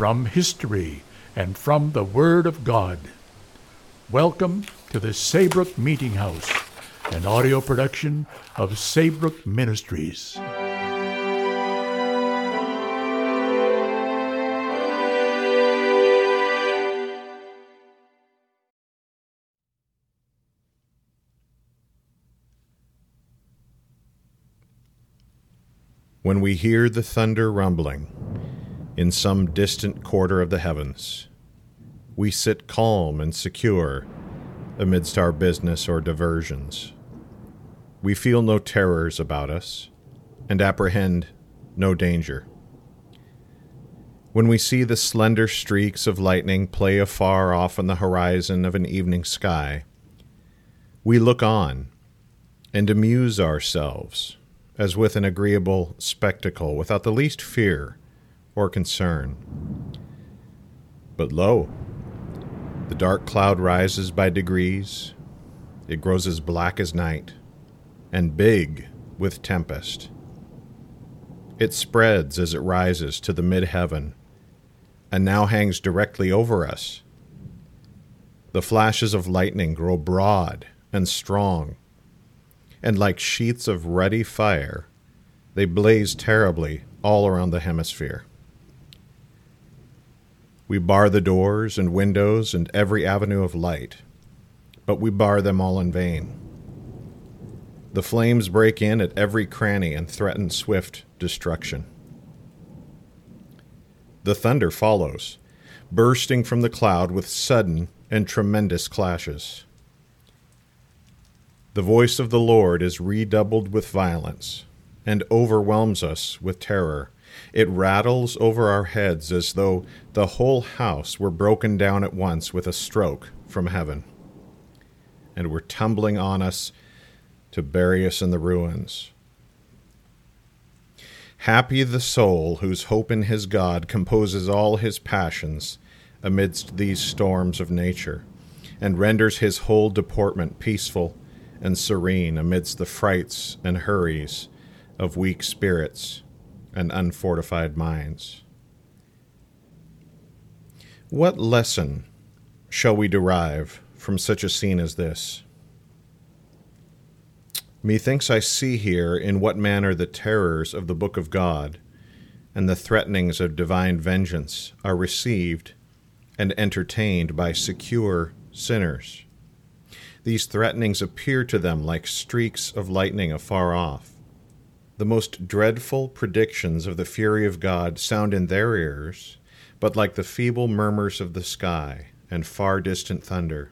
from history, and from the Word of God. Welcome to the Saybrook Meeting House, an audio production of Saybrook Ministries. When we hear the thunder rumbling in some distant quarter of the heavens, we sit calm and secure amidst our business or diversions. We feel no terrors about us and apprehend no danger. When we see the slender streaks of lightning play afar off on the horizon of an evening sky, we look on and amuse ourselves as with an agreeable spectacle without the least fear or concern. But lo, the dark cloud rises by degrees, it grows as black as night, and big with tempest. It spreads as it rises to the mid heaven, and now hangs directly over us. The flashes of lightning grow broad and strong and like sheets of ruddy fire, they blaze terribly all around the hemisphere. We bar the doors and windows and every avenue of light, but we bar them all in vain. The flames break in at every cranny and threaten swift destruction. The thunder follows, bursting from the cloud with sudden and tremendous clashes. The voice of the Lord is redoubled with violence and overwhelms us with terror. It rattles over our heads as though the whole house were broken down at once with a stroke from heaven and were tumbling on us to bury us in the ruins. Happy the soul whose hope in his God composes all his passions amidst these storms of nature, and renders his whole deportment peaceful and serene amidst the frights and hurries of weak spirits and unfortified minds. What lesson shall we derive from such a scene as this? Methinks I see here in what manner the terrors of the book of God and the threatenings of divine vengeance are received and entertained by secure sinners. These threatenings appear to them like streaks of lightning afar off. The most dreadful predictions of the fury of God sound in their ears, but like the feeble murmurs of the sky and far distant thunder.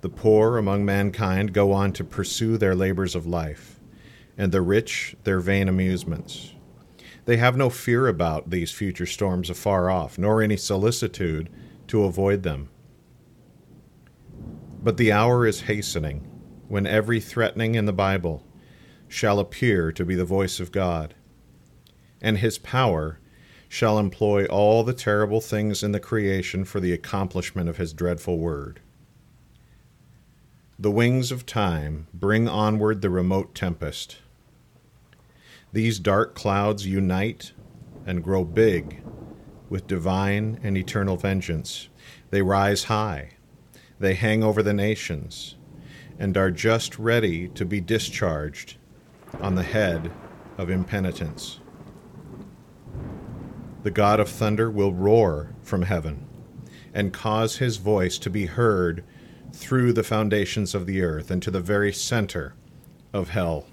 The poor among mankind go on to pursue their labors of life, and the rich their vain amusements. They have no fear about these future storms afar off, nor any solicitude to avoid them. But the hour is hastening when every threatening in the Bible shall appear to be the voice of God, and his power shall employ all the terrible things in the creation for the accomplishment of his dreadful word. The wings of time bring onward the remote tempest. These dark clouds unite and grow big with divine and eternal vengeance. They rise high they hang over the nations and are just ready to be discharged on the head of impenitence. The God of thunder will roar from heaven and cause his voice to be heard through the foundations of the earth and to the very center of hell.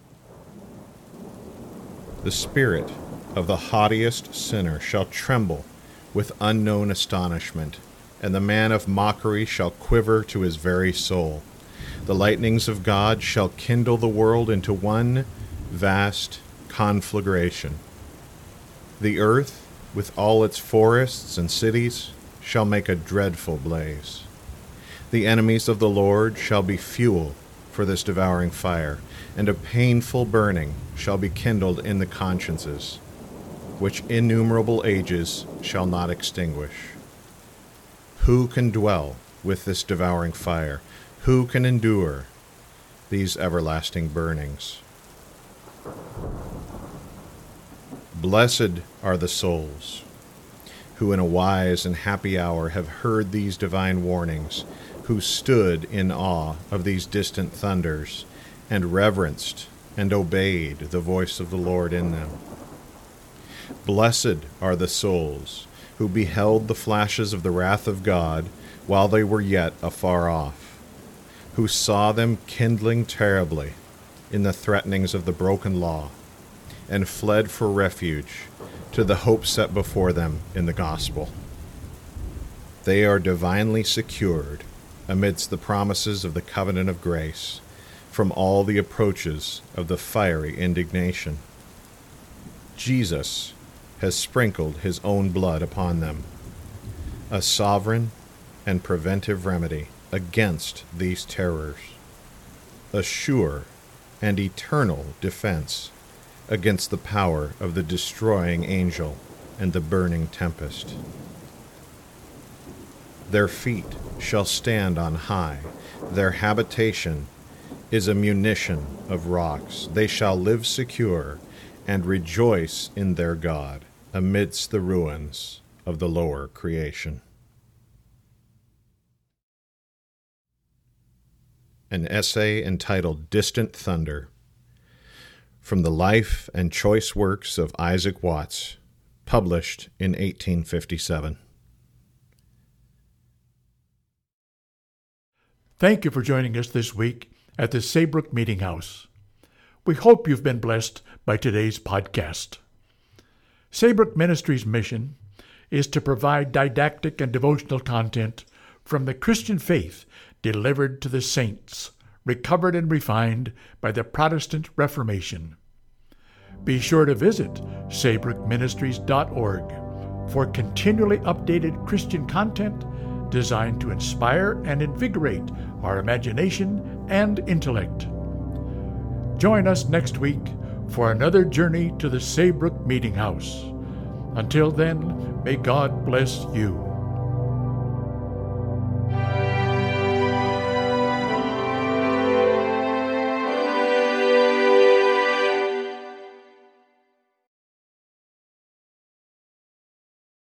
The spirit of the haughtiest sinner shall tremble with unknown astonishment and the man of mockery shall quiver to his very soul. The lightnings of God shall kindle the world into one vast conflagration. The earth with all its forests and cities, shall make a dreadful blaze. The enemies of the Lord shall be fuel for this devouring fire, and a painful burning shall be kindled in the consciences, which innumerable ages shall not extinguish. Who can dwell with this devouring fire? Who can endure these everlasting burnings? Blessed are the souls who in a wise and happy hour have heard these divine warnings, who stood in awe of these distant thunders, and reverenced and obeyed the voice of the Lord in them. Blessed are the souls who beheld the flashes of the wrath of God while they were yet afar off, who saw them kindling terribly in the threatenings of the broken law, and fled for refuge to the hope set before them in the gospel. They are divinely secured amidst the promises of the covenant of grace from all the approaches of the fiery indignation. Jesus has sprinkled his own blood upon them, a sovereign and preventive remedy against these terrors, a sure and eternal defense against the power of the destroying angel and the burning tempest. Their feet shall stand on high, their habitation is a munition of rocks. They shall live secure and rejoice in their God amidst the ruins of the lower creation. An essay entitled Distant Thunder from the life and choice works of Isaac Watts, published in 1857. Thank you for joining us this week at the Saybrook Meeting House. We hope you've been blessed by today's podcast. Saybrook Ministries' mission is to provide didactic and devotional content from the Christian faith delivered to the saints recovered and refined by the Protestant Reformation. Be sure to visit saybrookministries.org for continually updated Christian content designed to inspire and invigorate our imagination and intellect. Join us next week for another journey to the Saybrook Meeting House. Until then, may God bless you.